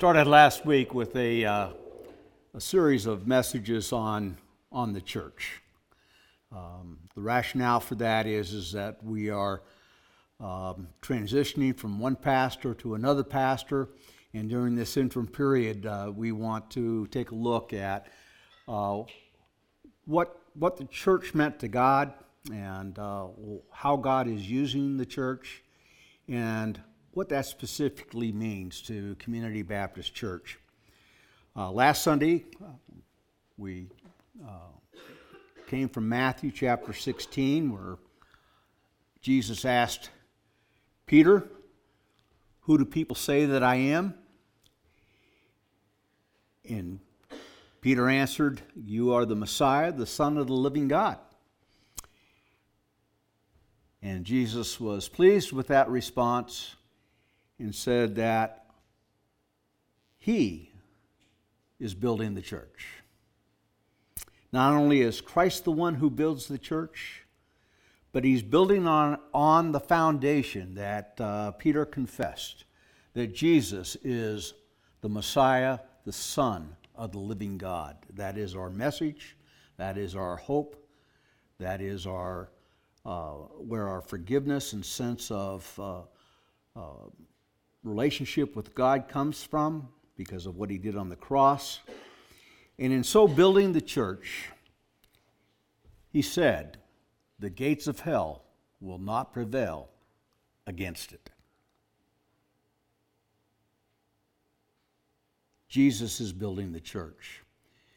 started last week with a, uh, a series of messages on, on the church. Um, the rationale for that is, is that we are um, transitioning from one pastor to another pastor, and during this interim period, uh, we want to take a look at uh, what, what the church meant to God and uh, how God is using the church and what that specifically means to Community Baptist Church. Uh, last Sunday, uh, we uh, came from Matthew chapter 16, where Jesus asked Peter, Who do people say that I am? And Peter answered, You are the Messiah, the Son of the living God. And Jesus was pleased with that response and said that he is building the church. Not only is Christ the one who builds the church, but he's building on, on the foundation that uh, Peter confessed that Jesus is the Messiah, the Son of the living God. That is our message, that is our hope, that is our uh, where our forgiveness and sense of uh, uh relationship with God comes from because of what he did on the cross. And in so building the church, he said, The gates of hell will not prevail against it. Jesus is building the church.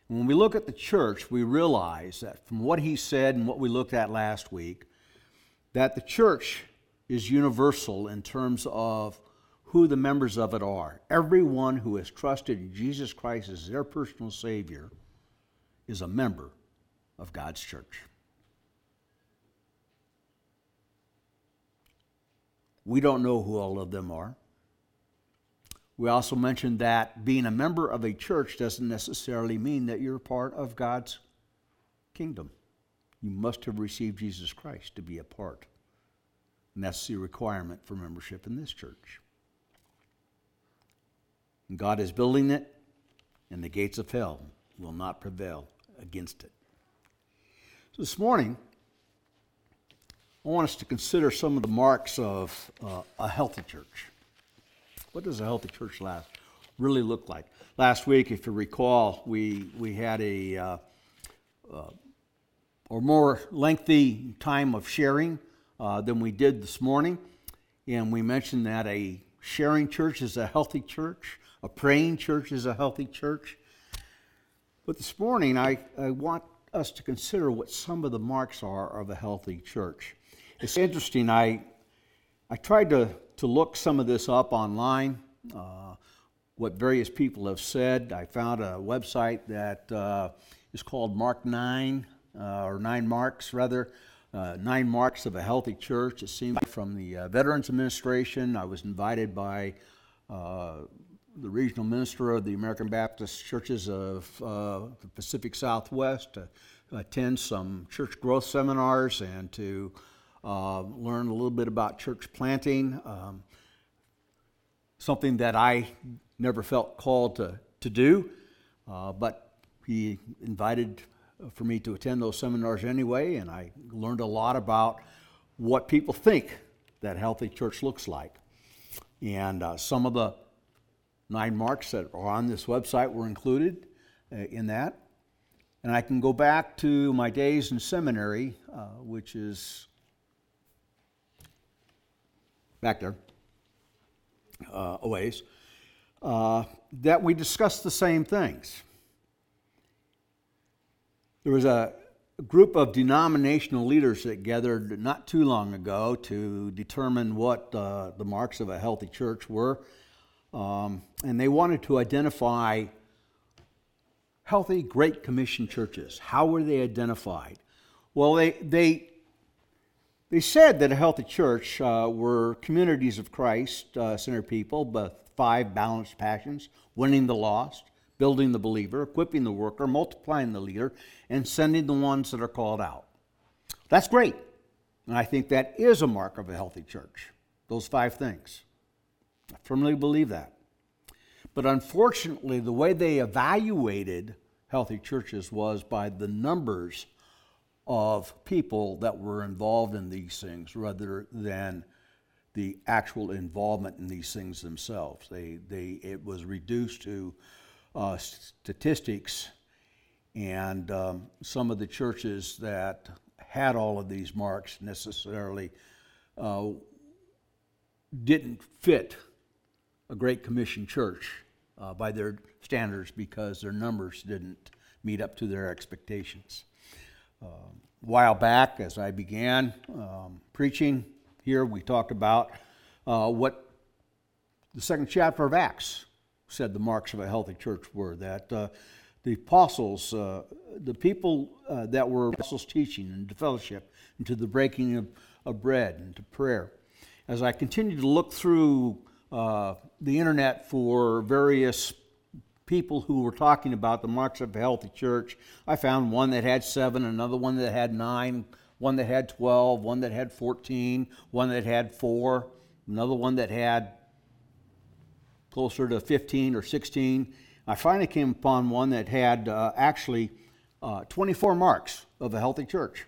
And when we look at the church, we realize that from what he said and what we looked at last week, that the church is universal in terms of who the members of it are. Everyone who has trusted Jesus Christ as their personal Savior is a member of God's church. We don't know who all of them are. We also mentioned that being a member of a church doesn't necessarily mean that you're part of God's kingdom. You must have received Jesus Christ to be a part. And that's the requirement for membership in this church. God is building it, and the gates of hell will not prevail against it. So this morning, I want us to consider some of the marks of uh, a healthy church. What does a healthy church last really look like? Last week, if you recall, we, we had a uh, uh, or more lengthy time of sharing uh, than we did this morning, and we mentioned that a sharing church is a healthy church. A praying church is a healthy church. But this morning, I, I want us to consider what some of the marks are of a healthy church. It's interesting. I, I tried to, to look some of this up online, uh, what various people have said. I found a website that uh, is called Mark 9, uh, or Nine Marks, rather. Uh, nine marks of a healthy church. It seems from the uh, Veterans Administration. I was invited by uh, the regional minister of the American Baptist Churches of uh, the Pacific Southwest to attend some church growth seminars and to uh, learn a little bit about church planting. Um, something that I never felt called to, to do, uh, but he invited for me to attend those seminars anyway, and I learned a lot about what people think that healthy church looks like. And uh, some of the nine marks that are on this website were included uh, in that. And I can go back to my days in seminary, uh, which is back there, uh, a ways, uh, that we discussed the same things. There was a group of denominational leaders that gathered not too long ago to determine what uh, the marks of a healthy church were. Um, and they wanted to identify healthy Great Commission churches. How were they identified? Well, they, they, they said that a healthy church uh, were communities of Christ uh, centered people, but five balanced passions winning the lost, building the believer, equipping the worker, multiplying the leader, and sending the ones that are called out. That's great. And I think that is a mark of a healthy church, those five things. I firmly believe that. But unfortunately, the way they evaluated healthy churches was by the numbers of people that were involved in these things rather than the actual involvement in these things themselves. They, they, it was reduced to uh, statistics, and um, some of the churches that had all of these marks necessarily uh, didn't fit a Great Commission church uh, by their standards because their numbers didn't meet up to their expectations. Uh, a while back, as I began um, preaching here, we talked about uh, what the second chapter of Acts said the marks of a healthy church were that uh, the apostles, uh, the people uh, that were apostles teaching and to fellowship and to the breaking of, of bread and to prayer. As I continued to look through uh, the internet for various people who were talking about the marks of a healthy church, I found one that had seven, another one that had nine, one that had 12, one that had 14, one that had four, another one that had closer to 15 or 16. I finally came upon one that had uh, actually uh, 24 marks of a healthy church.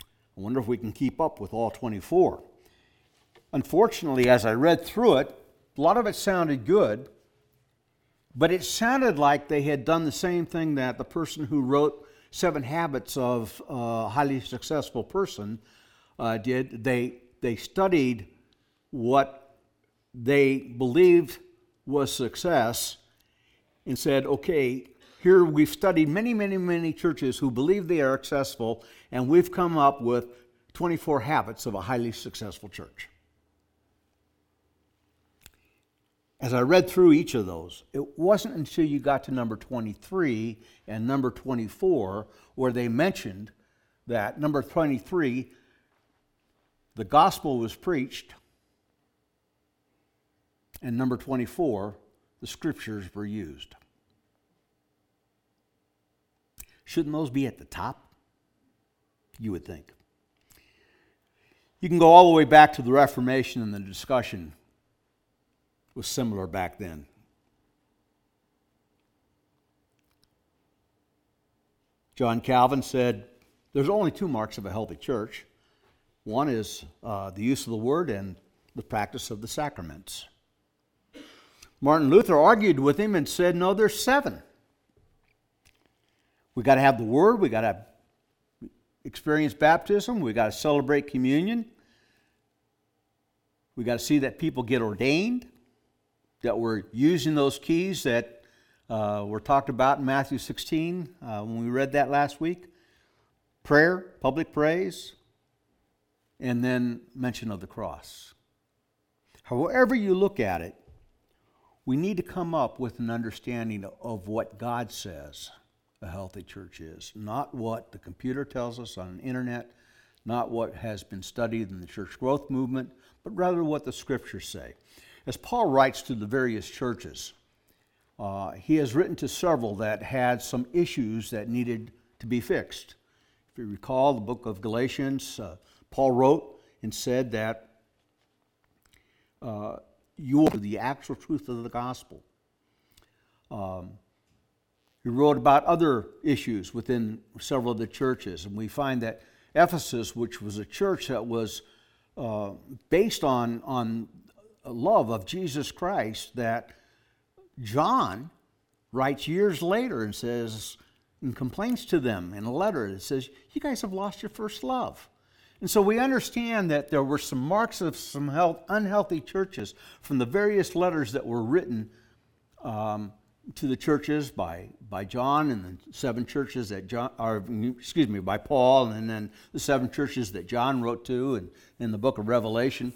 I wonder if we can keep up with all 24. Unfortunately, as I read through it, a lot of it sounded good, but it sounded like they had done the same thing that the person who wrote Seven Habits of a Highly Successful Person uh, did. They, they studied what they believed was success and said, okay, here we've studied many, many, many churches who believe they are successful, and we've come up with 24 habits of a highly successful church. As I read through each of those, it wasn't until you got to number 23 and number 24 where they mentioned that number 23, the gospel was preached, and number 24, the scriptures were used. Shouldn't those be at the top? You would think. You can go all the way back to the Reformation and the discussion was similar back then. John Calvin said, There's only two marks of a healthy church. One is uh, the use of the word and the practice of the sacraments. Martin Luther argued with him and said, No, there's seven. We got to have the word, we got to experience baptism, we got to celebrate communion, we got to see that people get ordained, that we're using those keys that uh, were talked about in Matthew 16 uh, when we read that last week prayer, public praise, and then mention of the cross. However, you look at it, we need to come up with an understanding of what God says a healthy church is, not what the computer tells us on the internet, not what has been studied in the church growth movement, but rather what the scriptures say. As Paul writes to the various churches, uh, he has written to several that had some issues that needed to be fixed. If you recall the book of Galatians, uh, Paul wrote and said that uh, you are the actual truth of the gospel. Um, he wrote about other issues within several of the churches, and we find that Ephesus, which was a church that was uh, based on, on love of Jesus Christ that John writes years later and says, and complains to them in a letter that says, You guys have lost your first love. And so we understand that there were some marks of some health, unhealthy churches from the various letters that were written um, to the churches by, by John and the seven churches that John, or excuse me, by Paul, and then the seven churches that John wrote to and in the book of Revelation.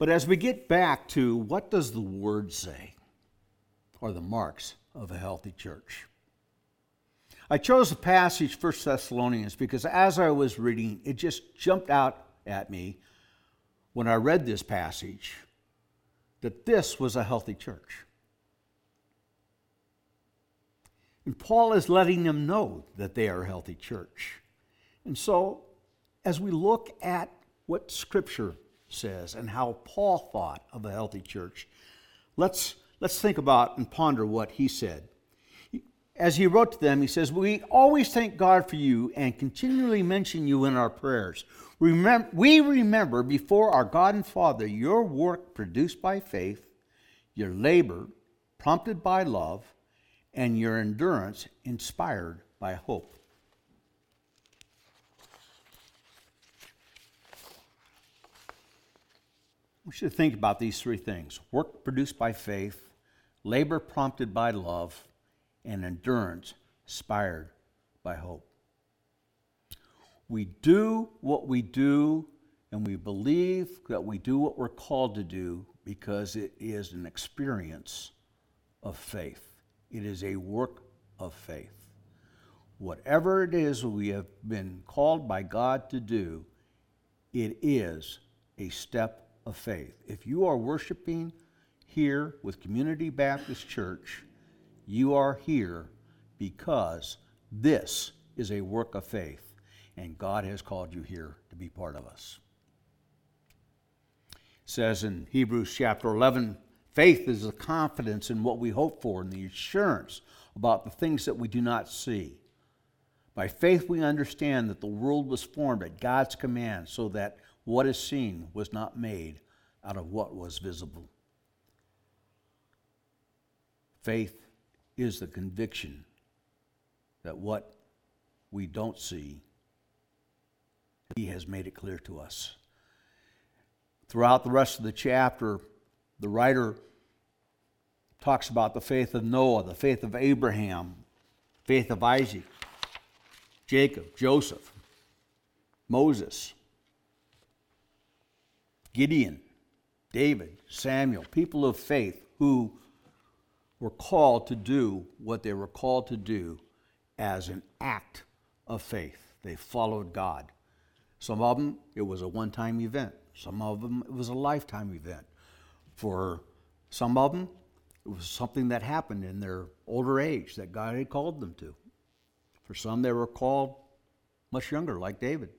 But as we get back to what does the word say, or the marks of a healthy church? I chose the passage 1 Thessalonians because as I was reading, it just jumped out at me when I read this passage that this was a healthy church. And Paul is letting them know that they are a healthy church. And so, as we look at what Scripture says and how Paul thought of a healthy church. Let's, let's think about and ponder what he said. As he wrote to them, he says, We always thank God for you and continually mention you in our prayers. Remember, we remember before our God and Father your work produced by faith, your labor prompted by love, and your endurance inspired by hope. We should think about these three things work produced by faith, labor prompted by love, and endurance inspired by hope. We do what we do, and we believe that we do what we're called to do because it is an experience of faith. It is a work of faith. Whatever it is we have been called by God to do, it is a step of faith. If you are worshiping here with Community Baptist Church, you are here because this is a work of faith, and God has called you here to be part of us. It says in Hebrews chapter 11, faith is the confidence in what we hope for and the assurance about the things that we do not see. By faith, we understand that the world was formed at God's command so that what is seen was not made out of what was visible. Faith is the conviction that what we don't see, He has made it clear to us. Throughout the rest of the chapter, the writer talks about the faith of Noah, the faith of Abraham, faith of Isaac, Jacob, Joseph, Moses, Gideon, David, Samuel, people of faith who were called to do what they were called to do as an act of faith. They followed God. Some of them, it was a one time event. Some of them, it was a lifetime event. For some of them, it was something that happened in their older age that God had called them to. For some, they were called much younger, like David.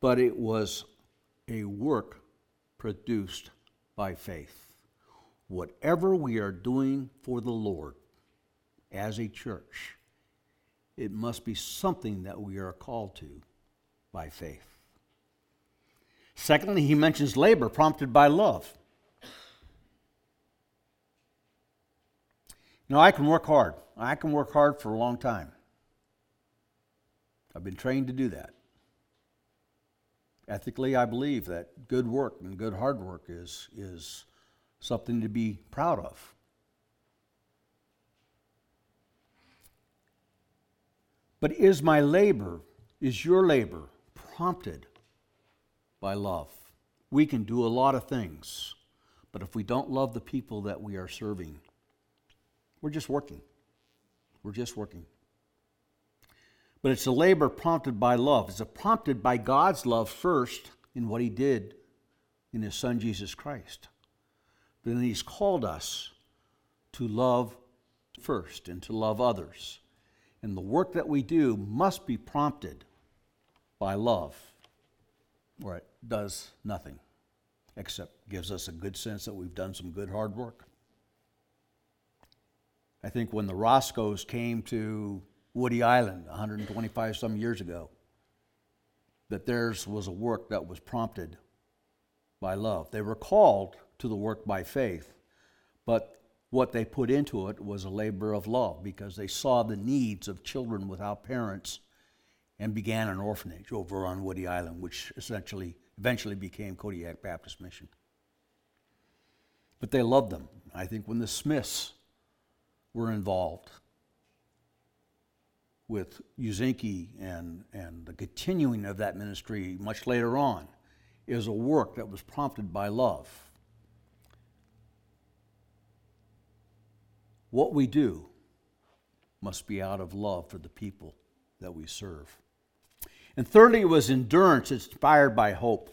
But it was a work produced by faith. Whatever we are doing for the Lord as a church, it must be something that we are called to by faith. Secondly, he mentions labor prompted by love. Know, I can work hard. I can work hard for a long time. I've been trained to do that. Ethically, I believe that good work and good hard work is, is something to be proud of. But is my labor, is your labor prompted by love? We can do a lot of things, but if we don't love the people that we are serving, we're just working. We're just working. But it's a labor prompted by love. It's a prompted by God's love first in what He did in His Son Jesus Christ. But then He's called us to love first and to love others. And the work that we do must be prompted by love, or it does nothing except gives us a good sense that we've done some good hard work. I think when the Roscoes came to Woody Island 125 some years ago, that theirs was a work that was prompted by love. They were called to the work by faith, but what they put into it was a labor of love because they saw the needs of children without parents and began an orphanage over on Woody Island, which essentially eventually became Kodiak Baptist Mission. But they loved them. I think when the Smiths were involved, with Ouzinkie and, and the continuing of that ministry much later on is a work that was prompted by love. What we do must be out of love for the people that we serve. And thirdly, it was endurance inspired by hope.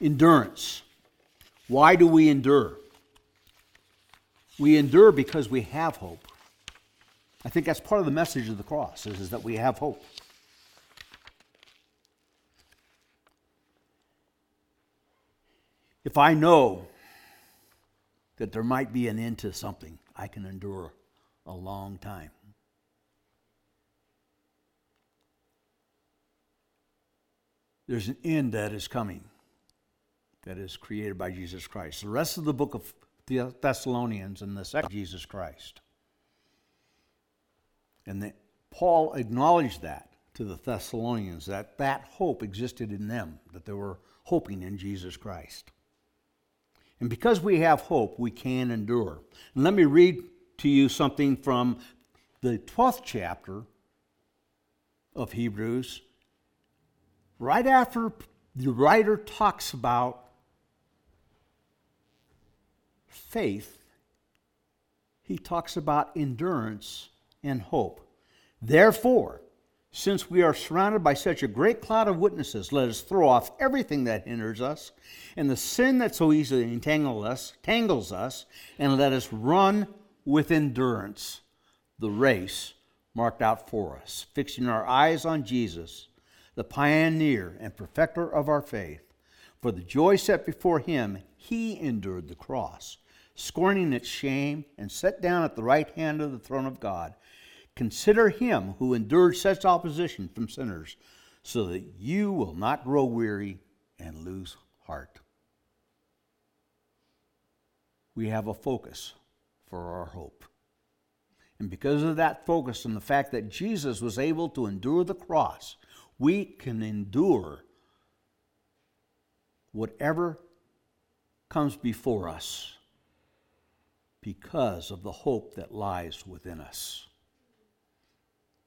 Endurance. Why do we endure? We endure because we have hope. I think that's part of the message of the cross is, is that we have hope. If I know that there might be an end to something, I can endure a long time. There's an end that is coming that is created by Jesus Christ. The rest of the book of Thessalonians and the second Jesus Christ. And the, Paul acknowledged that to the Thessalonians that that hope existed in them, that they were hoping in Jesus Christ. And because we have hope, we can endure. And let me read to you something from the 12th chapter of Hebrews. Right after the writer talks about faith, he talks about endurance and hope. Therefore, since we are surrounded by such a great cloud of witnesses, let us throw off everything that hinders us and the sin that so easily entangles us, tangles us, and let us run with endurance the race marked out for us, fixing our eyes on Jesus, the pioneer and perfecter of our faith. For the joy set before him, he endured the cross scorning its shame, and sat down at the right hand of the throne of God. Consider him who endured such opposition from sinners, so that you will not grow weary and lose heart. We have a focus for our hope. And because of that focus and the fact that Jesus was able to endure the cross, we can endure whatever comes before us because of the hope that lies within us.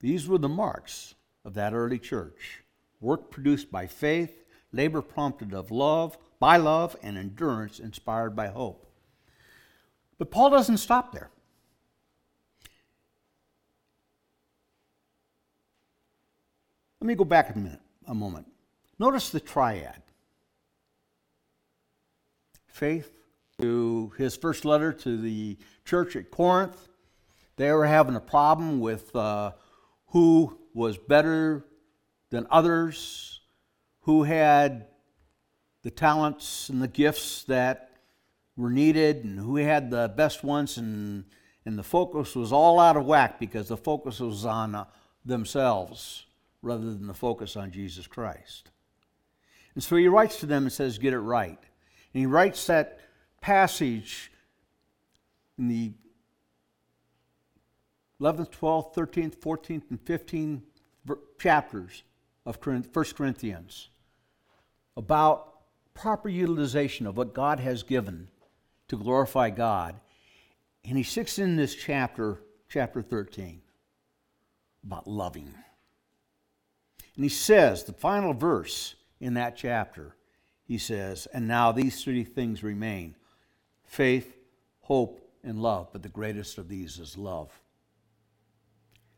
These were the marks of that early church work produced by faith, labor prompted of love, by love, and endurance inspired by hope. But Paul doesn't stop there. Let me go back a minute, a moment. Notice the triad faith, to his first letter to the church at Corinth. They were having a problem with uh, who was better than others, who had the talents and the gifts that were needed, and who had the best ones, and, and the focus was all out of whack because the focus was on uh, themselves rather than the focus on Jesus Christ. And so he writes to them and says, Get it right. And he writes that passage in the 11th, 12th, 13th, 14th, and 15th chapters of 1 Corinthians about proper utilization of what God has given to glorify God. And he sticks in this chapter, chapter 13, about loving. And he says, the final verse in that chapter, he says, And now these three things remain faith, hope, and love, but the greatest of these is love.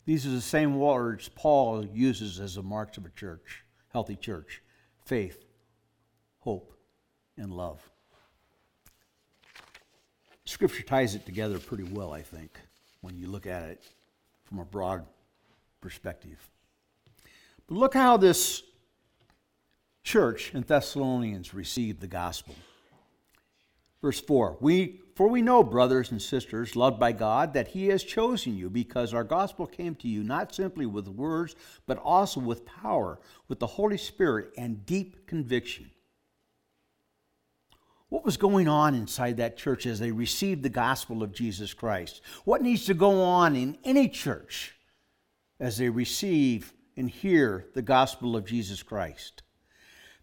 These are the same words Paul uses as the marks of a church, healthy church faith, hope, and love. Scripture ties it together pretty well, I think, when you look at it from a broad perspective. But look how this church in Thessalonians received the gospel. Verse 4 we, For we know, brothers and sisters, loved by God, that He has chosen you because our gospel came to you not simply with words, but also with power, with the Holy Spirit, and deep conviction. What was going on inside that church as they received the gospel of Jesus Christ? What needs to go on in any church as they receive and hear the gospel of Jesus Christ?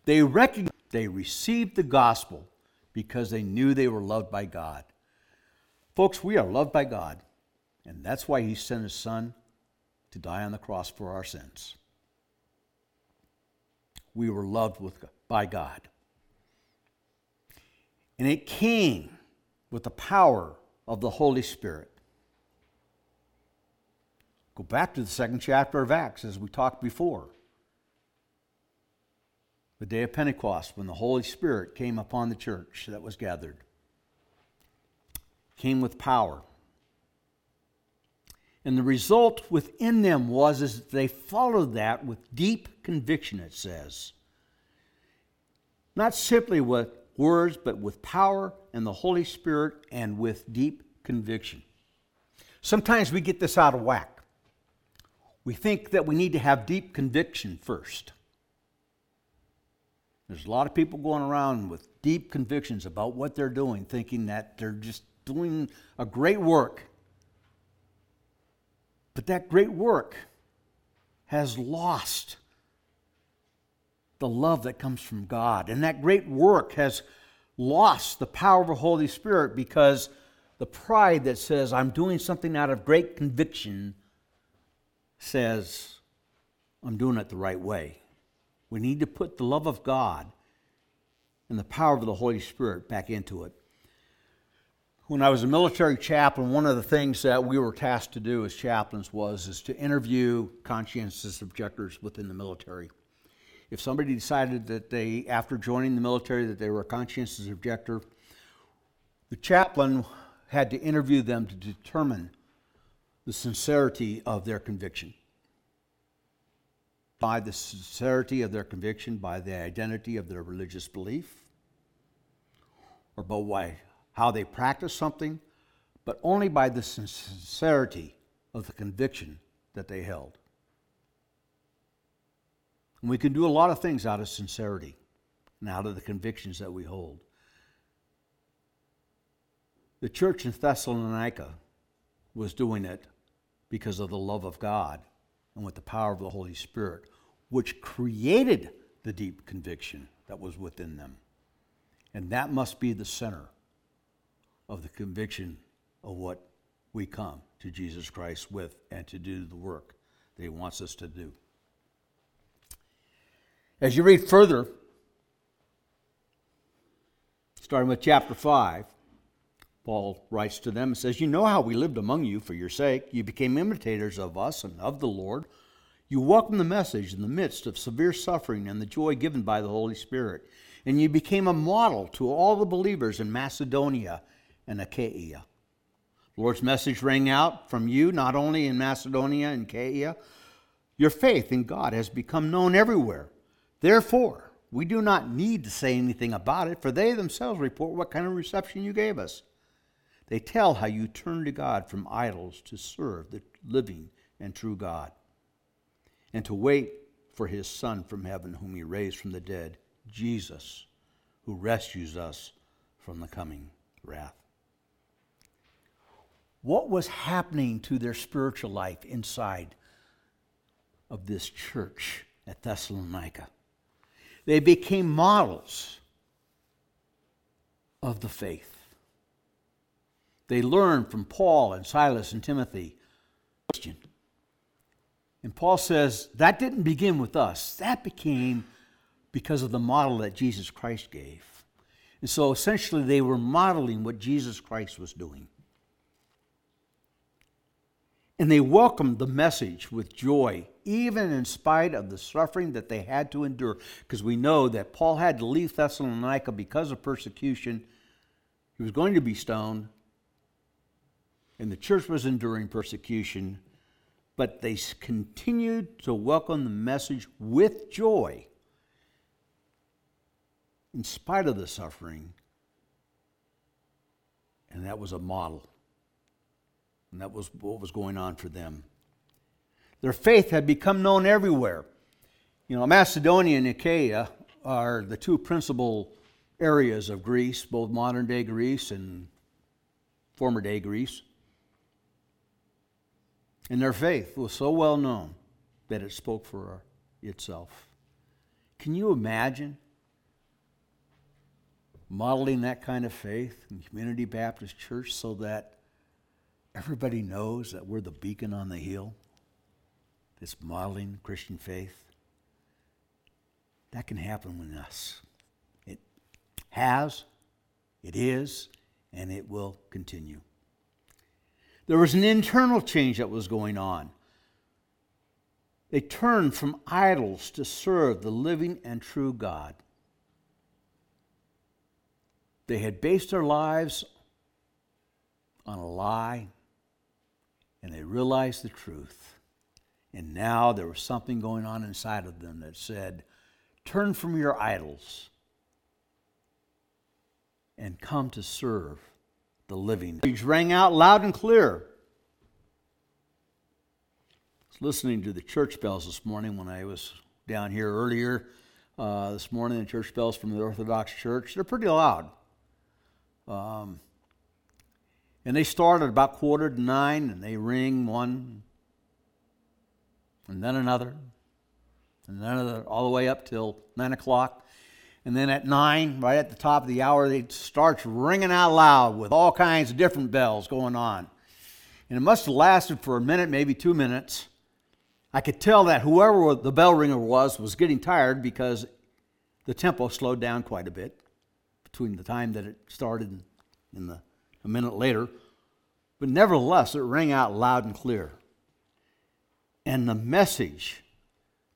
They recognize they received the gospel because they knew they were loved by God. Folks, we are loved by God, and that's why He sent His Son to die on the cross for our sins. We were loved with, by God. And it came with the power of the Holy Spirit. Go back to the second chapter of Acts as we talked before the day of Pentecost, when the Holy Spirit came upon the church that was gathered, came with power. And the result within them was is they followed that with deep conviction, it says. Not simply with words, but with power and the Holy Spirit and with deep conviction. Sometimes we get this out of whack. We think that we need to have deep conviction first. There's a lot of people going around with deep convictions about what they're doing, thinking that they're just doing a great work. But that great work has lost the love that comes from God. And that great work has lost the power of the Holy Spirit because the pride that says, I'm doing something out of great conviction, says, I'm doing it the right way. We need to put the love of God and the power of the Holy Spirit back into it. When I was a military chaplain, one of the things that we were tasked to do as chaplains was is to interview conscientious objectors within the military. If somebody decided that they, after joining the military, that they were a conscientious objector, the chaplain had to interview them to determine the sincerity of their conviction. By the sincerity of their conviction, by the identity of their religious belief, or by how they practice something, but only by the sincerity of the conviction that they held. And we can do a lot of things out of sincerity and out of the convictions that we hold. The church in Thessalonica was doing it because of the love of God and with the power of the Holy Spirit, which created the deep conviction that was within them. And that must be the center of the conviction of what we come to Jesus Christ with and to do the work that He wants us to do. As you read further, starting with chapter 5, Paul writes to them and says, You know how we lived among you for your sake. You became imitators of us and of the Lord. You welcomed the message in the midst of severe suffering and the joy given by the Holy Spirit. And you became a model to all the believers in Macedonia and Achaia. The Lord's message rang out from you not only in Macedonia and Achaia, your faith in God has become known everywhere. Therefore, we do not need to say anything about it, for they themselves report what kind of reception you gave us. They tell how you turned to God from idols to serve the living and true God, and to wait for his Son from heaven, whom he raised from the dead, Jesus, who rescues us from the coming wrath what was happening to their spiritual life inside of this church at Thessalonica. They became models of the faith. They learned from Paul and Silas and Timothy. Christian. And Paul says that didn't begin with us, that became because of the model that Jesus Christ gave. And so essentially, they were modeling what Jesus Christ was doing. And they welcomed the message with joy, even in spite of the suffering that they had to endure. Because we know that Paul had to leave Thessalonica because of persecution. He was going to be stoned, and the church was enduring persecution. But they continued to welcome the message with joy, in spite of the suffering. And that was a model. And that was what was going on for them. Their faith had become known everywhere. You know, Macedonia and Achaia are the two principal areas of Greece, both modern day Greece and former day Greece. And their faith was so well known that it spoke for itself. Can you imagine modeling that kind of faith in Community Baptist Church so that Everybody knows that we're the beacon on the hill that's modeling Christian faith. That can happen with us. It has, it is, and it will continue. There was an internal change that was going on. They turned from idols to serve the living and true God. They had based their lives on a lie and they realized the truth. And now there was something going on inside of them that said, Turn from your idols and come to serve the living. He rang out loud and clear. I was listening to the church bells this morning when I was down here earlier uh, this morning, the church bells from the Orthodox Church. They're pretty loud. Um, and they start at about quarter to nine, and they ring one, and then another, and then another, all the way up till nine o'clock. And then at nine, right at the top of the hour, it starts ringing out loud with all kinds of different bells going on. And it must have lasted for a minute, maybe two minutes. I could tell that whoever the bell ringer was was getting tired because the tempo slowed down quite a bit between the time that it started and the, a minute later. But nevertheless, it rang out loud and clear. And the message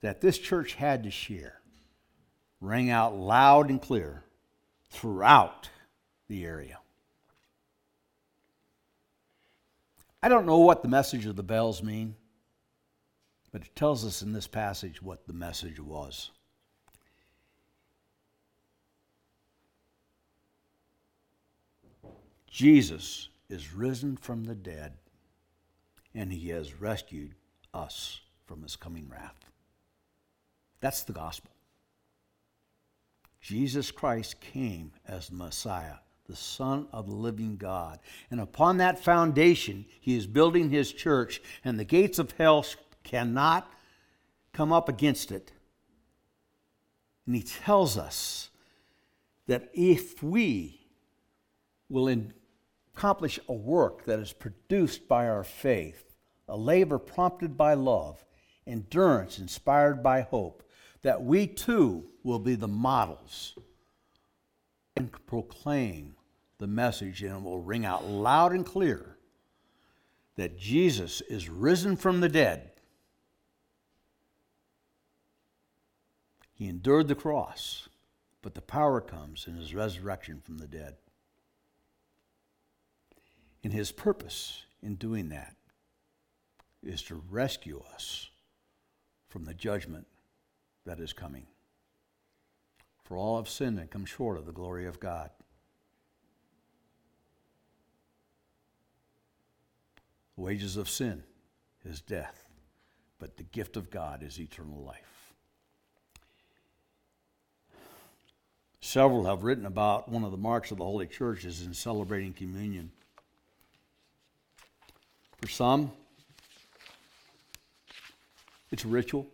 that this church had to share rang out loud and clear throughout the area. I don't know what the message of the bells mean, but it tells us in this passage what the message was. Jesus is risen from the dead, and he has rescued us from his coming wrath. That's the gospel. Jesus Christ came as the Messiah, the Son of the living God. And upon that foundation, he is building his church, and the gates of hell cannot come up against it. And he tells us that if we will accomplish a work that is produced by our faith, a labor prompted by love, endurance inspired by hope, that we too will be the models and proclaim the message and it will ring out loud and clear that Jesus is risen from the dead. He endured the cross, but the power comes in his resurrection from the dead. And his purpose in doing that is to rescue us from the judgment that is coming. For all have sinned and come short of the glory of God. The wages of sin is death, but the gift of God is eternal life. Several have written about one of the marks of the Holy Church is in celebrating communion. For some, it's a ritual.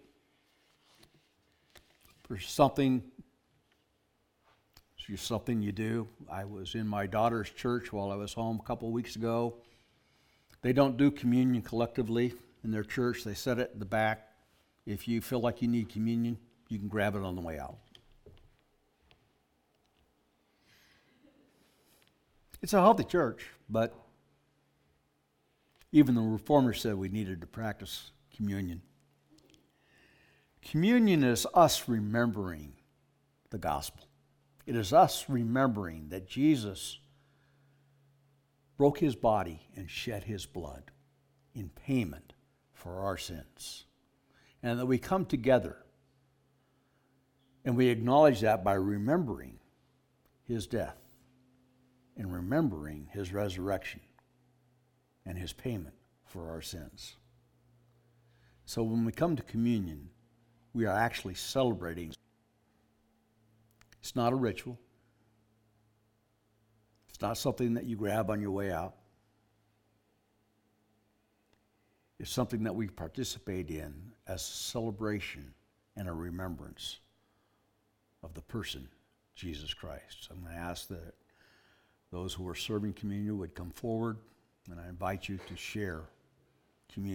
For something, just something you do. I was in my daughter's church while I was home a couple weeks ago. They don't do communion collectively in their church. They set it in the back. If you feel like you need communion, you can grab it on the way out. It's a healthy church, but even the reformers said we needed to practice communion. Communion is us remembering the gospel. It is us remembering that Jesus broke his body and shed his blood in payment for our sins. And that we come together and we acknowledge that by remembering his death and remembering his resurrection and his payment for our sins. So when we come to communion, we are actually celebrating. It's not a ritual, it's not something that you grab on your way out. It's something that we participate in as a celebration and a remembrance of the person, Jesus Christ. I'm going to ask that those who are serving communion would come forward. And I invite you to share